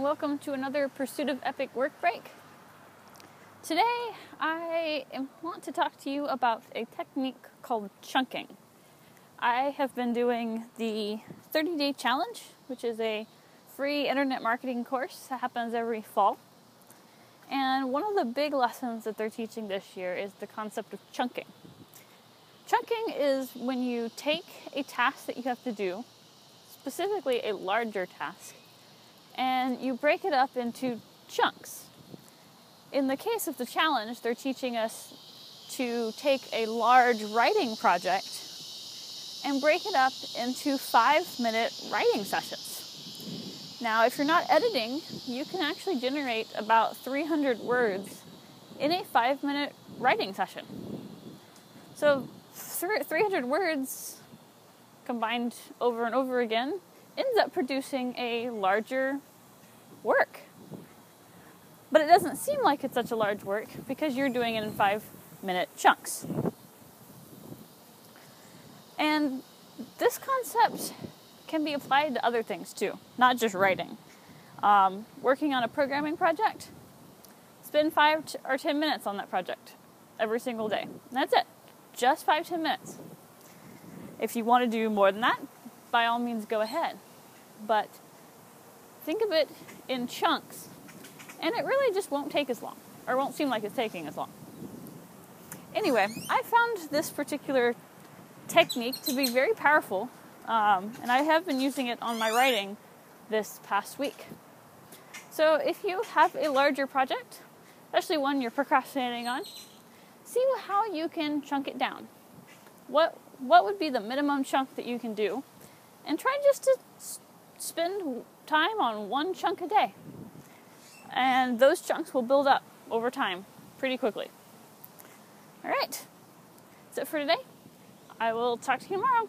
and welcome to another Pursuit of Epic work break. Today, I want to talk to you about a technique called chunking. I have been doing the 30 day challenge, which is a free internet marketing course that happens every fall. And one of the big lessons that they're teaching this year is the concept of chunking. Chunking is when you take a task that you have to do, specifically a larger task, and you break it up into chunks. In the case of the challenge, they're teaching us to take a large writing project and break it up into five minute writing sessions. Now, if you're not editing, you can actually generate about 300 words in a five minute writing session. So, 300 words combined over and over again ends up producing a larger work. But it doesn't seem like it's such a large work because you're doing it in five minute chunks. And this concept can be applied to other things too, not just writing. Um, working on a programming project, spend five or ten minutes on that project every single day. That's it. Just five, ten minutes. If you want to do more than that, by all means go ahead. But think of it in chunks, and it really just won't take as long, or won't seem like it's taking as long. Anyway, I found this particular technique to be very powerful, um, and I have been using it on my writing this past week. So, if you have a larger project, especially one you're procrastinating on, see how you can chunk it down. What what would be the minimum chunk that you can do, and try just to spend time on one chunk a day. And those chunks will build up over time pretty quickly. All right, that's it for today. I will talk to you tomorrow.